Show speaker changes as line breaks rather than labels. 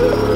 Show.